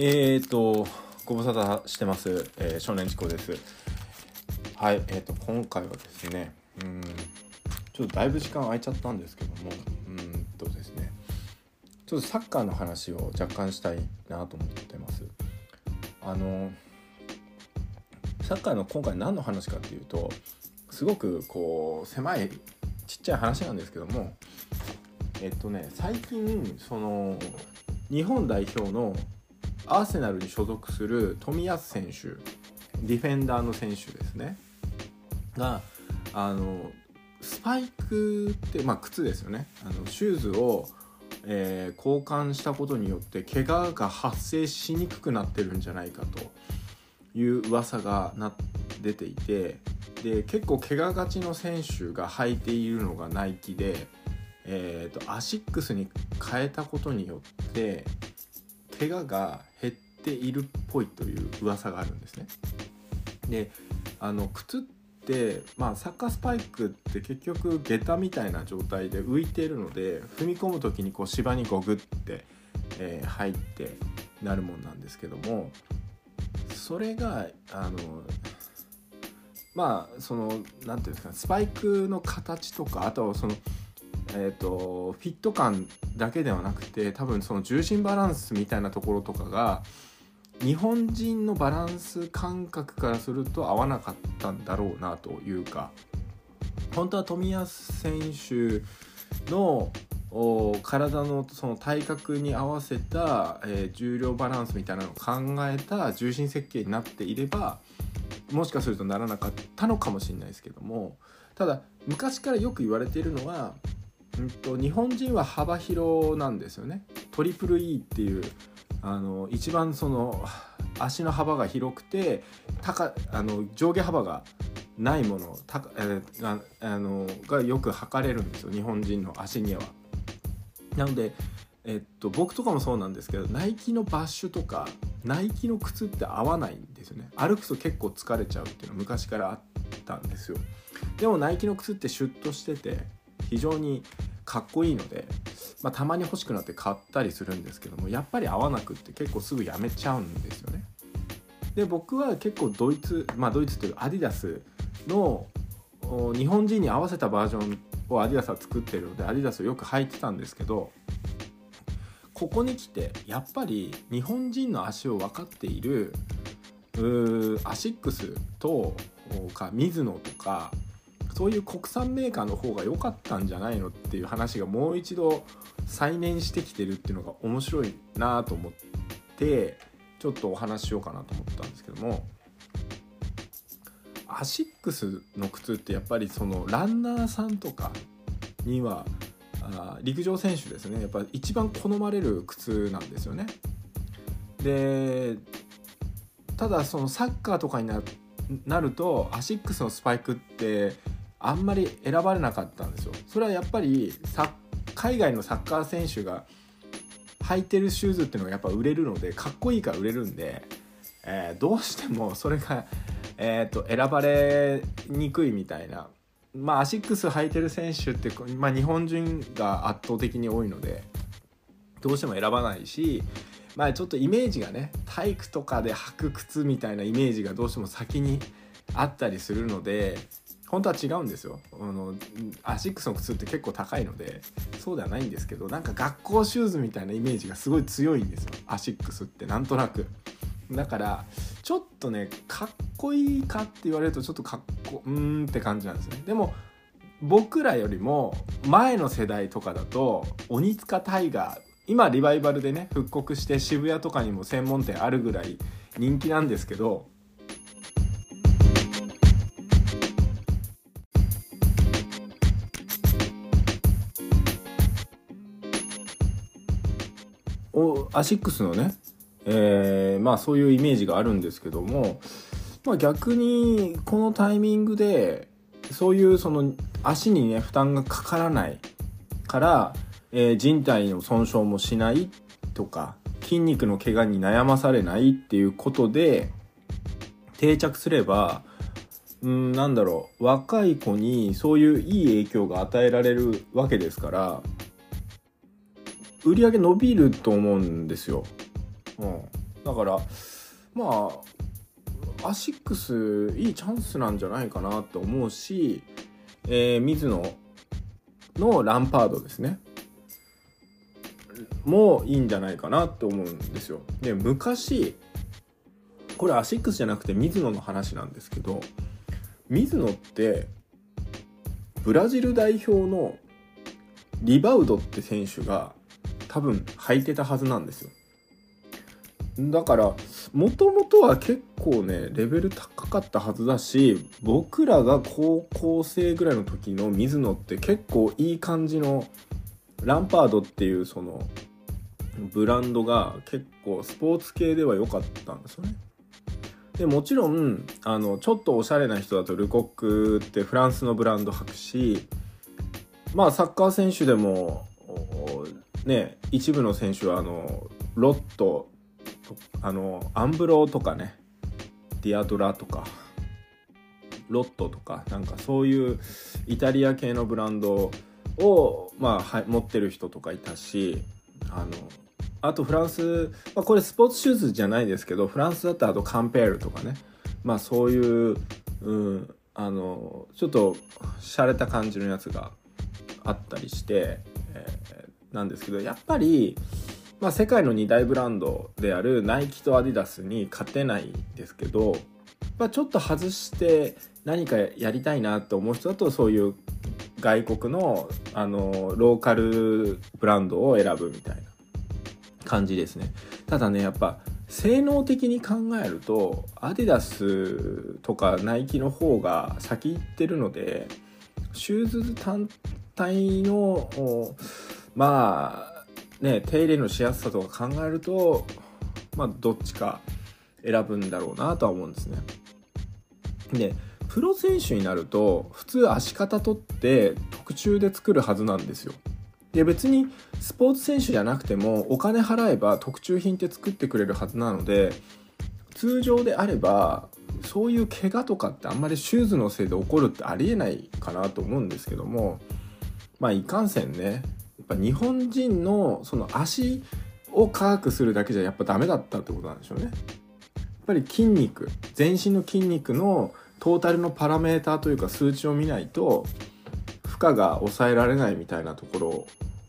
えーと、ご無沙汰してます、えー少年チコです。はい、えーと、今回はですね、うん、ちょっとだいぶ時間空いちゃったんですけども、うんとですね、ちょっとサッカーの話を若干したいなと思ってます。あの、サッカーの今回何の話かっていうと、すごくこう、狭い、ちっちゃい話なんですけども、えっとね、最近、その、日本代表のアーセナルに所属する冨安選手ディフェンダーの選手ですね。があのスパイクって、まあ、靴ですよね。あのシューズを、えー交換したことによって怪我が発生しにくくなってるんじゃないかと。いう噂がな出ていてで結構怪我がちの選手が履いているのがナイキで、えーとアシックスに変えたことによって怪我が減っているっぽいという噂があるんですね。であの靴って、まあ、サッカースパイクって結局下駄みたいな状態で浮いているので踏み込む時にこう芝にゴグって、えー入ってなるもんなんですけどもそれがあのまあその何ていうんですかスパイクの形とかあとはそのえー、とフィット感だけではなくて多分その重心バランスみたいなところとかが日本人のバランス感覚からすると合わなかったんだろうなというか本当は冨安選手の体のその体格に合わせた、えー重量バランスみたいなのを考えた重心設計になっていればもしかするとならなかったのかもしれないですけどもただ昔からよく言われているのはうんと日本人は幅広なんですよね。トリプル E っていうあの一番その足の幅が広くて高あの上下幅がないもの高、えーあのがよく測れるんですよ。日本人の足には。なので、えっと、僕とかもそうなんですけどナイキのバッシュとかナイキの靴って合わないんですよね。歩くと結構疲れちゃうっていうのは昔からあったんですよ。でもナイキの靴ってシュッとしてて非常にかっこいいので、まあ、たまに欲しくなって買ったりするんですけどもやっぱり合わなくって結構すぐやめちゃうんですよね。で僕は結構ドイツまあドイツというアディダスの日本人に合わせたバージョンをアディダスは作ってるのでアディダスをよく履いてたんですけどここに来てやっぱり日本人の足を分かっているアシックスとかミズノとかそういう国産メーカーの方が良かったんじゃないのっていう話がもう一度再燃してきてるっていうのが面白いなと思ってちょっとお話ししようかなと思ったんですけどもアシックスの靴ってやっぱりそのランナーさんとかにはあ陸上選手ですねやっぱ一番好まれる靴なんですよね。でただそのサッカーとかになるとアシックスのスパイクってあんまり選ばれなかったんですよ。それはやっぱり海外のサッカー選手が履いてるシューズっていうのがやっぱ売れるのでかっこいいから売れるんで、えーどうしてもそれが、えー、と選ばれにくいみたいな。まあ、アシックス履いてる選手って、まあ、日本人が圧倒的に多いのでどうしても選ばないし、まあ、ちょっとイメージがね体育とかで履く靴みたいなイメージがどうしても先にあったりするので本当は違うんですよ。あのアシックスの靴って結構高いのでそうではないんですけどなんか学校シューズみたいなイメージがすごい強いんですよ。アシックスってなんとなく。だからちょっとねかっこいいかって言われるとちょっとかっこうーんって感じなんですね。でも僕らよりも前の世代とかだと鬼塚タイガー今リバイバルでね復刻して渋谷とかにも専門店あるぐらい人気なんですけどアシックスのね、えーまあそういうイメージがあるんですけども、まあ、逆にこのタイミングでそういうその足にね負担がかからない。から、えー人体の損傷もしない。とか筋肉の怪我に悩まされない。っていうことで定着すればうんなんだろう。若い子にそういういい影響が与えられるわけですから。売り上げ伸びると思うんですよ。うん、だからまあアシックスいいチャンスなんじゃないかなと思うし、えー、ミズノのランバードですねもいいんじゃないかなと思うんですよ。で昔これアシックスじゃなくてミズノの話なんですけどミズノってブラジル代表のリバウドって選手が多分履いてたはずなんですよ。だからもともとは結構ねレベル高かったはずだし僕らが高校生ぐらいの時の水野って結構いい感じのランパードっていうそのブランドが結構スポーツ系では良かったんですよね。でもちろんあのちょっとおしゃれな人だとルコックってフランスのブランド履くしまあサッカー選手でもね一部の選手はあのロットあのアンブローとかねディアドラとかロットとかなんかそういうイタリア系のブランドを、まあ、は持ってる人とかいたしあのあとフランス、まあ、これスポーツシューズじゃないですけどフランスだったらあとカンペールとかねまあそういう、うん、あのちょっと洒落た感じのやつがあったりして、え、なんですけどやっぱり、まあ、世界の2大ブランドであるナイキとアディダスに勝てないんですけど、まあ、ちょっと外して何かやりたいなと思う人だとそういう外国のあのローカルブランドを選ぶみたいな感じですね。ただねやっぱ性能的に考えるとアディダスとかナイキの方が先行ってるのでシューズ単体のまあね手入れのしやすさとか考えるとまあどっちか選ぶんだろうなとは思うんですね。でプロ選手になると普通足型取って特注で作るはずなんですよ。で別にスポーツ選手じゃなくてもお金払えば特注品って作ってくれるはずなので通常であればそういう怪我とかってあんまりシューズのせいで起こるってありえないかなと思うんですけどもまあいかんせんねぱ日本人のその足を科学するだけじゃやっぱダメだったってことなんでしょうね。やっぱり筋肉全身の筋肉のトータルのパラメーターというか数値を見ないと負荷が抑えられないみたいなところ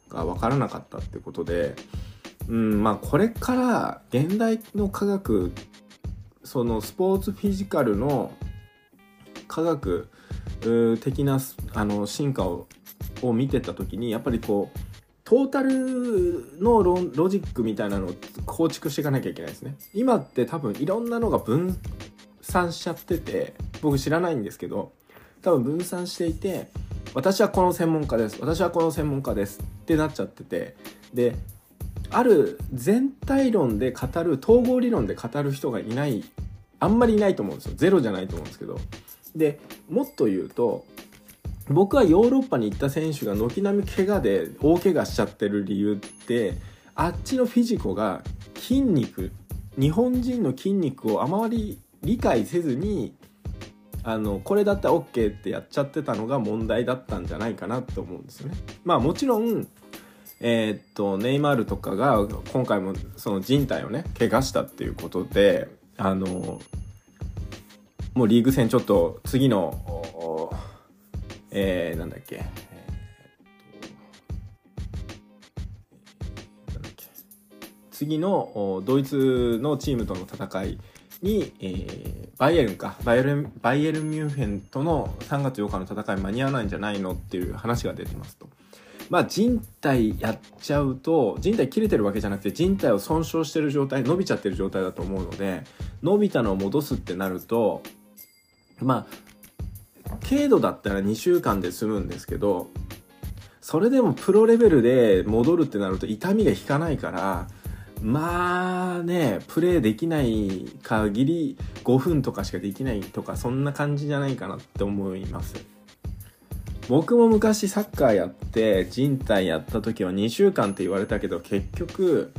が分からなかったってことで、うんまあ、これから現代の科学そのスポーツフィジカルの科学的なあの進化をを見てた時にやっぱりこうトータルのロジックみたいなのを構築していかなきゃいけないですね。今って多分いろんなのが分散しちゃってて僕知らないんですけど多分分散していて私はこの専門家です私はこの専門家ですってなっちゃっててである全体論で語る統合理論で語る人がいないあんまりいないと思うんですよゼロじゃないと思うんですけどでもっと言うと僕はヨーロッパに行った選手が軒並み怪我で大怪我しちゃってる理由ってあっちのフィジコが筋肉日本人の筋肉をあまり理解せずにあのこれだったら OK ってやっちゃってたのが問題だったんじゃないかなと思うんですよね。まあもちろんえー、っとネイマールとかが今回もその人体をね怪我したっていうことであのもうリーグ戦ちょっと次のえー、なんだっけ。次のドイツのチームとの戦いに、えー、バイエルンか。バイエルンバイエルンミュンヘンとの3月8日の戦い間に合わないんじゃないのっていう話が出てますと。まあ人体やっちゃうと人体切れてるわけじゃなくて人体を損傷してる状態伸びちゃってる状態だと思うので伸びたのを戻すってなるとまあ軽度だったら2週間で済むんですけどそれでもプロレベルで戻るってなると痛みが引かないからまあね、プレイできない限り5分とかしかできないとか、そんな感じじゃないかなって思います。僕も昔サッカーやって人体やった時は2週間って言われたけど結局、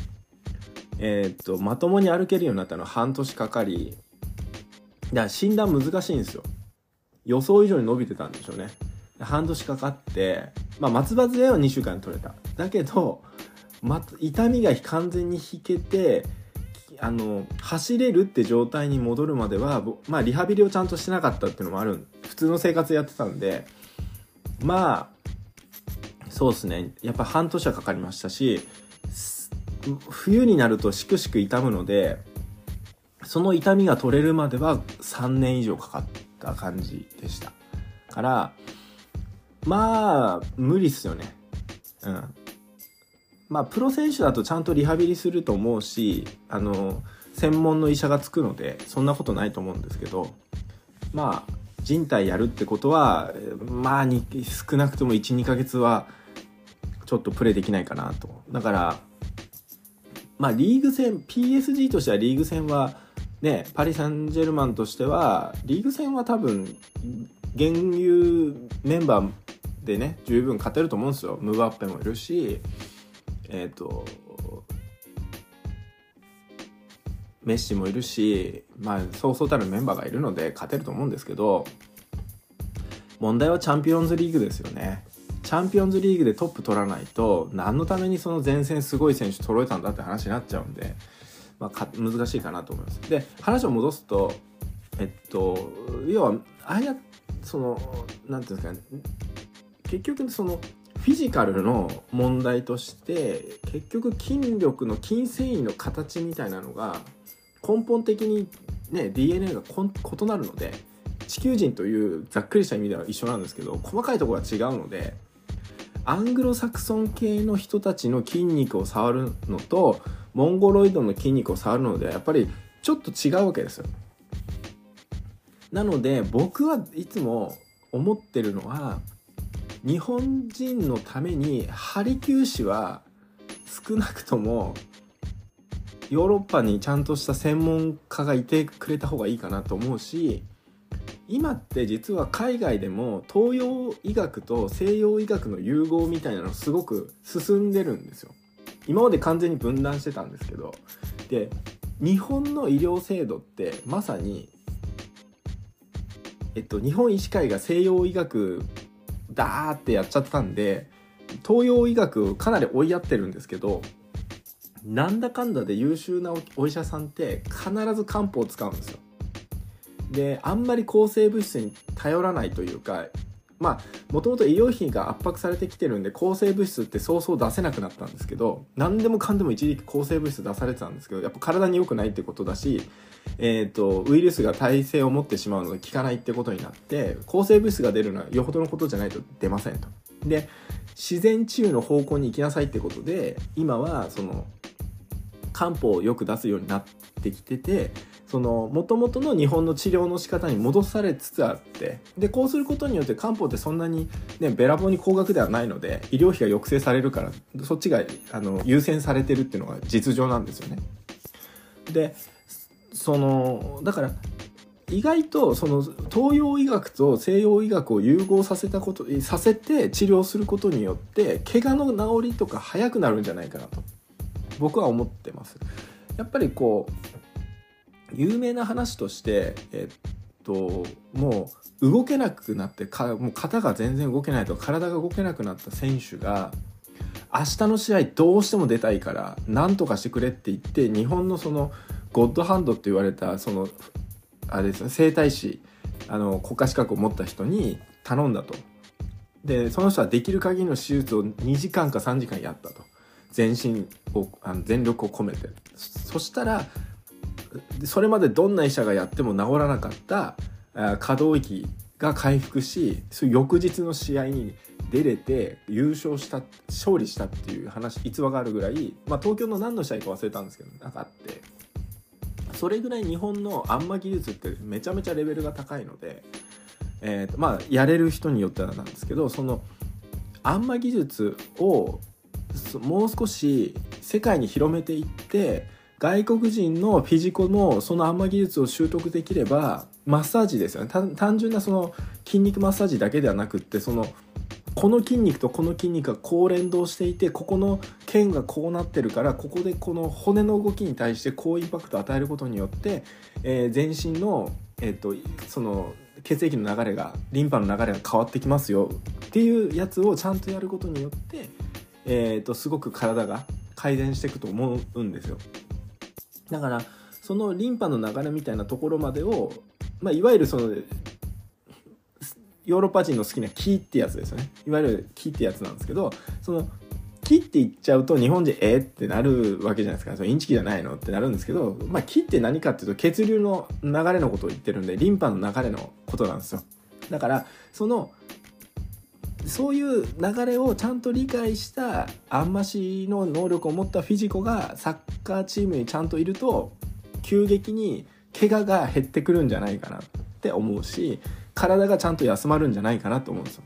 えー、っと、まともに歩けるようになったのは半年かかり、だから診断難しいんですよ。予想以上に伸びてたんでしょうね。半年かかって、まあ松葉杖は2週間取れた。だけど、ま、痛みが完全に引けてあの走れるって状態に戻るまでは、まあ、リハビリをちゃんとしてなかったっていうのもある普通の生活やってたんでまあそうですねやっぱ半年はかかりましたし冬になるとしくしく痛むのでその痛みが取れるまでは3年以上かかった感じでしたからまあ無理っすよね。うん。まあプロ選手だとちゃんとリハビリすると思うしあの専門の医者がつくのでそんなことないと思うんですけどまあ人体やるってことはまあ少なくとも12ヶ月はちょっとプレイできないかなと。だからまあリーグ戦 PSG としてはリーグ戦はねパリ・サンジェルマンとしてはリーグ戦は多分現有メンバーでね十分勝てると思うんですよ。ムーバッペもいるしえっ、ー、とメッシもいるしまあそうそうたるメンバーがいるので勝てると思うんですけど問題はチャンピオンズリーグですよね。チャンピオンズリーグでトップ取らないと何のためにその前線すごい選手揃えたんだって話になっちゃうんで、まあ、難しいかなと思います。で話を戻すとえっと要はああやその何ていうんですかね。結局そのフィジカルの問題として結局筋力の筋繊維の形みたいなのが根本的にね DNA が異なるので地球人というざっくりした意味では一緒なんですけど細かいところが違うのでアングロサクソン系の人たちの筋肉を触るのとモンゴロイドの筋肉を触るのではやっぱりちょっと違うわけですよ。なので僕はいつも思ってるのは日本人のためにハリキュー市は少なくともヨーロッパにちゃんとした専門家がいてくれた方がいいかなと思うし今って実は海外でも東洋医学と西洋医学の融合みたいなのすごく進んでるんですよ。今まで完全に分断してたんですけどで日本の医療制度ってまさにえっと日本医師会が西洋医学ダーってやっちゃってたんで東洋医学かなり追いやってるんですけどなんだかんだで優秀なお医者さんって必ず漢方を使うんですよ。であんまり抗生物質に頼らないというかまあもともと医療費が圧迫されてきてるんで抗生物質ってそうそう出せなくなったんですけど何でもかんでも一時期抗生物質出されてたんですけどやっぱ体に良くないってことだし、えーと、ウイルスが耐性を持ってしまうので効かないってことになって抗生物質が出るのはよほどのことじゃないと出ませんと。で自然治癒の方向に行きなさいってことで今はその漢方をよく出すようになってきててその元々の日本の治療の仕方に戻されつつあってでこうすることによって漢方ってそんなに、ね、べらぼうに高額ではないので医療費が抑制されるからそっちがあの優先されてるっていうのが実情なんですよね。でそのだから意外とその東洋医学と西洋医学を融合させたことさせて治療することによって怪我の治りとか早くなるんじゃないかなと僕は思ってます。やっぱりこう有名な話としてえっともう動けなくなってかもう肩が全然動けないと体が動けなくなった選手が明日の試合どうしても出たいから何とかしてくれって言って日本のそのゴッドハンドって言われたそのあれですね整体師あの国家資格を持った人に頼んだと。でその人はできる限りの手術を2時間か3時間やったと。全身をあの全力を込めて。そしたらそれまでどんな医者がやっても治らなかった可動域が回復し翌日の試合に出れて優勝した勝利したっていう話逸話があるぐらい、まあ、東京の何の試合か忘れたんですけどなかあって。それぐらい日本のあんま技術ってめちゃめちゃレベルが高いので、えー、まあやれる人によってはなんですけどそのあんま技術をもう少し世界に広めていって外国人のフィジコのそのあんま技術を習得できればマッサージですよね単純なその筋肉マッサージだけではなくってそのこの筋肉とこの筋肉がこう連動していてここの腱がこうなってるからここでこの骨の動きに対してこうインパクトを与えることによって、えー、全身の,、えーと、その血液の流れがリンパの流れが変わってきますよっていうやつをちゃんとやることによって、えーとすごく体が改善していくと思うんですよ。だからそのリンパの流れみたいなところまでを、まあ、いわゆるそのヨーロッパ人の好きな木ってやつですよね。いわゆる木ってやつなんですけどその木って言っちゃうと日本人え、ってなるわけじゃないですか。そインチキじゃないのってなるんですけど、まあ、木って何かっていうと血流の流れのことを言ってるんでリンパの流れのことなんですよ。だからそのそういう流れをちゃんと理解したあんましの能力を持ったフィジコがサッカーチームにちゃんといると急激に怪我が減ってくるんじゃないかなって思うし体がちゃんと休まるんじゃないかなと思うんですよ。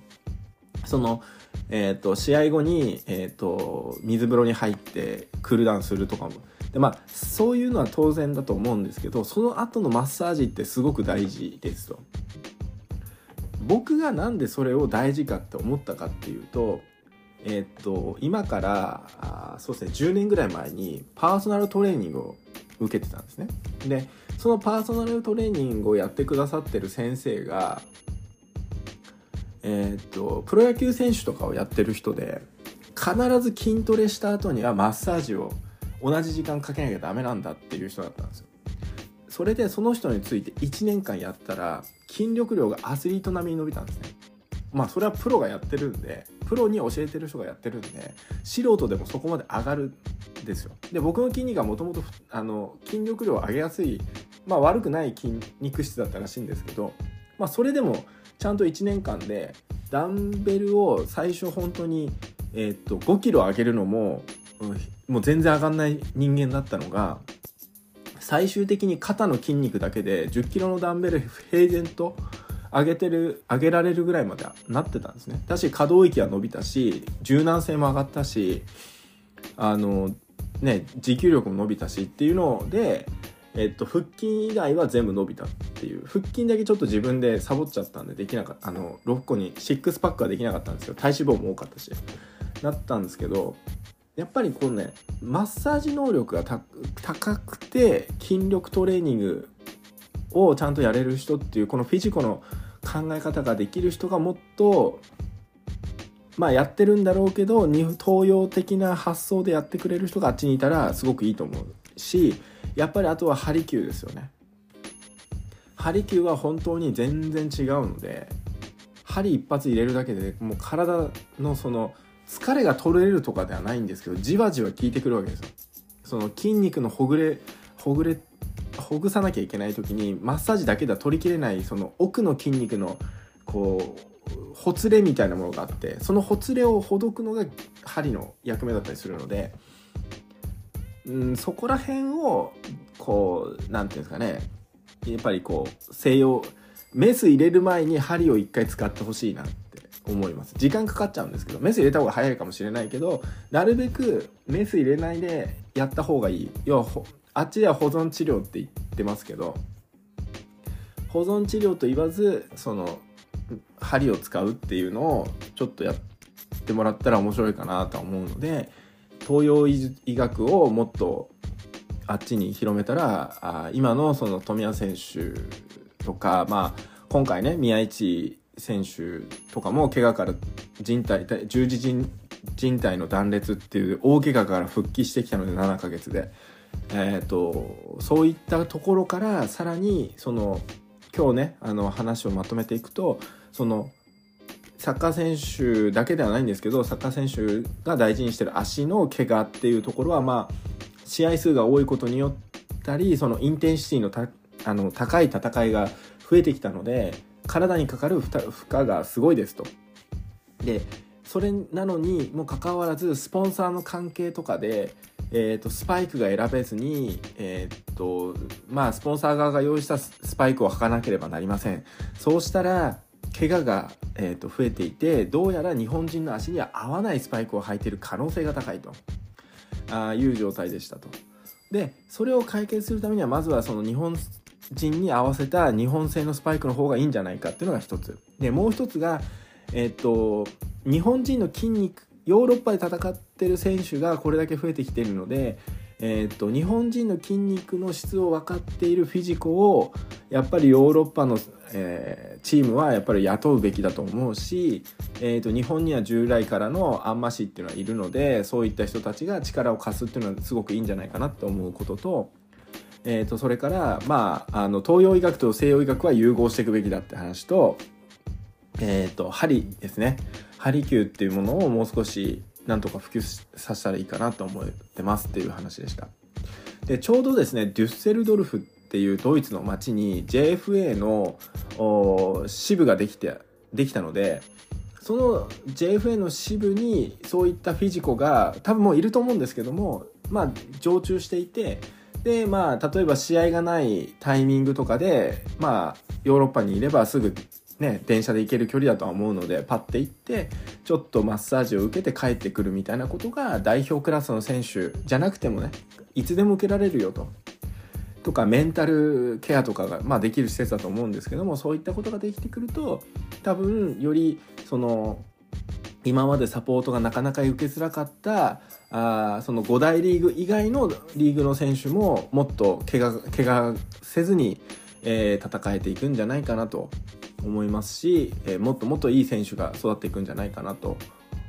そのえーと、試合後に、えーと、水風呂に入ってクールダウンするとかもで、まあ、そういうのは当然だと思うんですけどその後のマッサージってすごく大事ですと。僕がなんでそれを大事かって思ったかっていうと,、えーと、今からあそうですね10年ぐらい前にパーソナルトレーニングを受けてたんですね。でそのパーソナルトレーニングをやってくださってる先生がえー、っとプロ野球選手とかをやってる人で必ず筋トレした後にはマッサージを同じ時間かけなきゃダメなんだっていう人だったんですよそれでその人について1年間やったら筋力量がアスリート並みに伸びたんですね。まあそれはプロがやってるんでプロに教えてる人がやってるんで素人でもそこまで上がるんですよ。で僕の筋肉はもともと筋力量を上げやすいまあ悪くない筋肉質だったらしいんですけどまあそれでもちゃんと1年間でダンベルを最初本当に、え、っと5キロ上げるのも、もう全然上がんない人間だったのが最終的に肩の筋肉だけで10キロのダンベル平然と上げてる上げられるぐらいまでなってたんですね。だし可動域は伸びたし柔軟性も上がったしあのね持久力も伸びたしっていうのでえっと、腹筋以外は全部伸びたっていう。腹筋だけちょっと自分でサボっちゃったんでできなかったあの6個に6パックはできなかったんですよ。体脂肪も多かったし。なったんですけどやっぱりこのねマッサージ能力が高くて筋力トレーニングをちゃんとやれる人っていうこのフィジコの考え方ができる人がもっとまあやってるんだろうけど東洋的な発想でやってくれる人があっちにいたらすごくいいと思うしやっぱりあとはハリキューですよね。ハリキューは本当に全然違うので針一発入れるだけでもう体のその疲れが取れるとかではないんですけどじわじわ効いてくるわけですよ。その筋肉のほぐれほぐれほぐさなきゃいけない時にマッサージだけでは取りきれないその奥の筋肉のこうほつれみたいなものがあってそのほつれをほどくのが針の役目だったりするのでうん、そこら辺をこう何て言うんですかね。やっぱりこう西洋メス入れる前に針を一回使ってほしいな。っ思います。時間かかっちゃうんですけどメス入れた方が早いかもしれないけどなるべくメス入れないでやった方がいい。要はあっちでは保存治療って言ってますけど保存治療と言わずその針を使うっていうのをちょっとやってもらったら面白いかなとは思うので東洋医学をもっとあっちに広めたらあ今のその富谷選手とか、まあ、今回ね宮市選手とかも怪我から人体十字靭靭帯の断裂っていう大怪我から復帰してきたので7ヶ月で、えーと、そういったところからさらにその今日ねあの話をまとめていくとそのサッカー選手だけではないんですけどサッカー選手が大事にしてる足の怪我っていうところはまあ試合数が多いことによったりそのインテンシティのたあの高い戦いが増えてきたので体にかかる負荷がすごいですと。でそれなのにもかかわらずスポンサーの関係とかで、えーと、スパイクが選べずに、えーとまあ、スポンサー側が用意したスパイクを履かなければなりませんそうしたら怪我が、えーと、増えていてどうやら日本人の足には合わないスパイクを履いている可能性が高いとあいう状態でしたと。でそれを解決するためにはまずはその日本人に合わせた日本製のスパイクの方がいいんじゃないかっていうのが一つ。でもう一つが、えっ、と日本人の筋肉ヨーロッパで戦ってる選手がこれだけ増えてきてるのでえーと、日本人の筋肉の質を分かっているフィジコをやっぱりヨーロッパの、えー、チームはやっぱり雇うべきだと思うし、えーと、日本には従来からのアンマシっていうのはいるのでそういった人たちが力を貸すっていうのはすごくいいんじゃないかなと思うこととえー、とそれから、まあ、あの東洋医学と西洋医学は融合していくべきだって話と,、えー、と針ですね針灸っていうものをもう少しなんとか普及させたらいいかなと思ってますっていう話でした。でちょうどですねデュッセルドルフっていうドイツの町に JFA の支部ができてできたのでその JFA の支部にそういったフィジコが多分もういると思うんですけどもまあ常駐していてでまあ例えば試合がないタイミングとかでまあヨーロッパにいればすぐね電車で行ける距離だとは思うのでパッて行ってちょっとマッサージを受けて帰ってくるみたいなことが代表クラスの選手じゃなくてもねいつでも受けられるよと。とかメンタルケアとかが、まあ、できる施設だと思うんですけどもそういったことができてくると多分よりその今までサポートがなかなか受けづらかったあその5大リーグ以外のリーグの選手ももっと怪我怪我せずに、えー戦えていくんじゃないかなと思いますし、えーもっともっといい選手が育っていくんじゃないかなと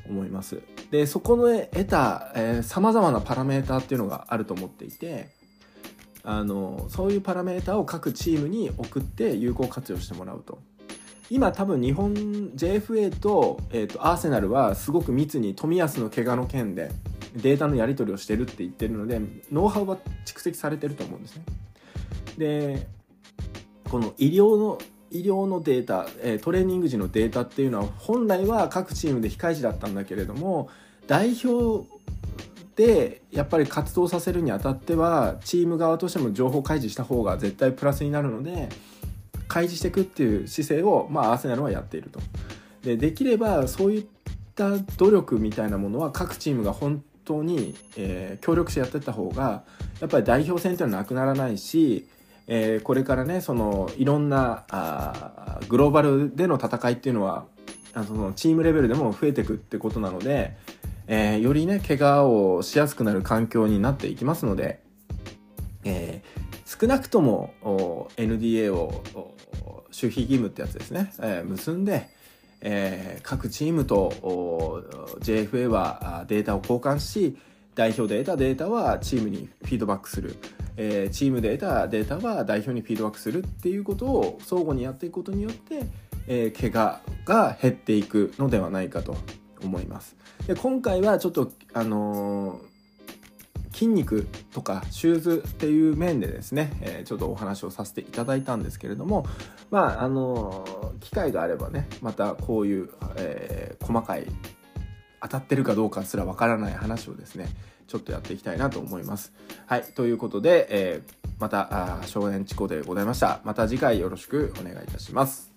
思います。でそこで得たさまざまなパラメーターっていうのがあると思っていてあのそういうパラメーターを各チームに送って有効活用してもらうと。今多分日本 JFA と,、えー、とアーセナルはすごく密に冨安の怪我の件でデータのやり取りをしてるって言ってるのでノウハウは蓄積されてると思うんですね。でこの医療の医療のデータ、トレーニング時のデータっていうのは本来は各チームで非開示だったんだけれども代表でやっぱり活動させるにあたってはチーム側としても情報開示した方が絶対プラスになるので開示していくっていう姿勢を、まあ、アーセナルはやっていると。でできればそういった努力みたいなものは各チームが本当に、えー協力してやっていった方がやっぱり代表戦っていうのはなくならないし、えーこれからねそのいろんなあグローバルでの戦いっていうのはあのそのチームレベルでも増えていくってことなので、えーよりね怪我をしやすくなる環境になっていきますので、えー少なくとも NDA を守秘義務ってやつですね、えー結んで、えー各チームと JFA はデータを交換し代表で得たデータはチームにフィードバックする、えーチームで得たデータは代表にフィードバックするっていうことを相互にやっていくことによって、えー怪我が減っていくのではないかと思います。で今回はちょっとあのー筋肉とかシューズっていう面でですね、えーちょっとお話をさせていただいたんですけれどもまああのー機会があればねまたこういう、えー細かい当たってるかどうかすらわからない話をですねちょっとやっていきたいなと思います。はいということで、えまたあー荘園チコでございました。また次回よろしくお願いいたします。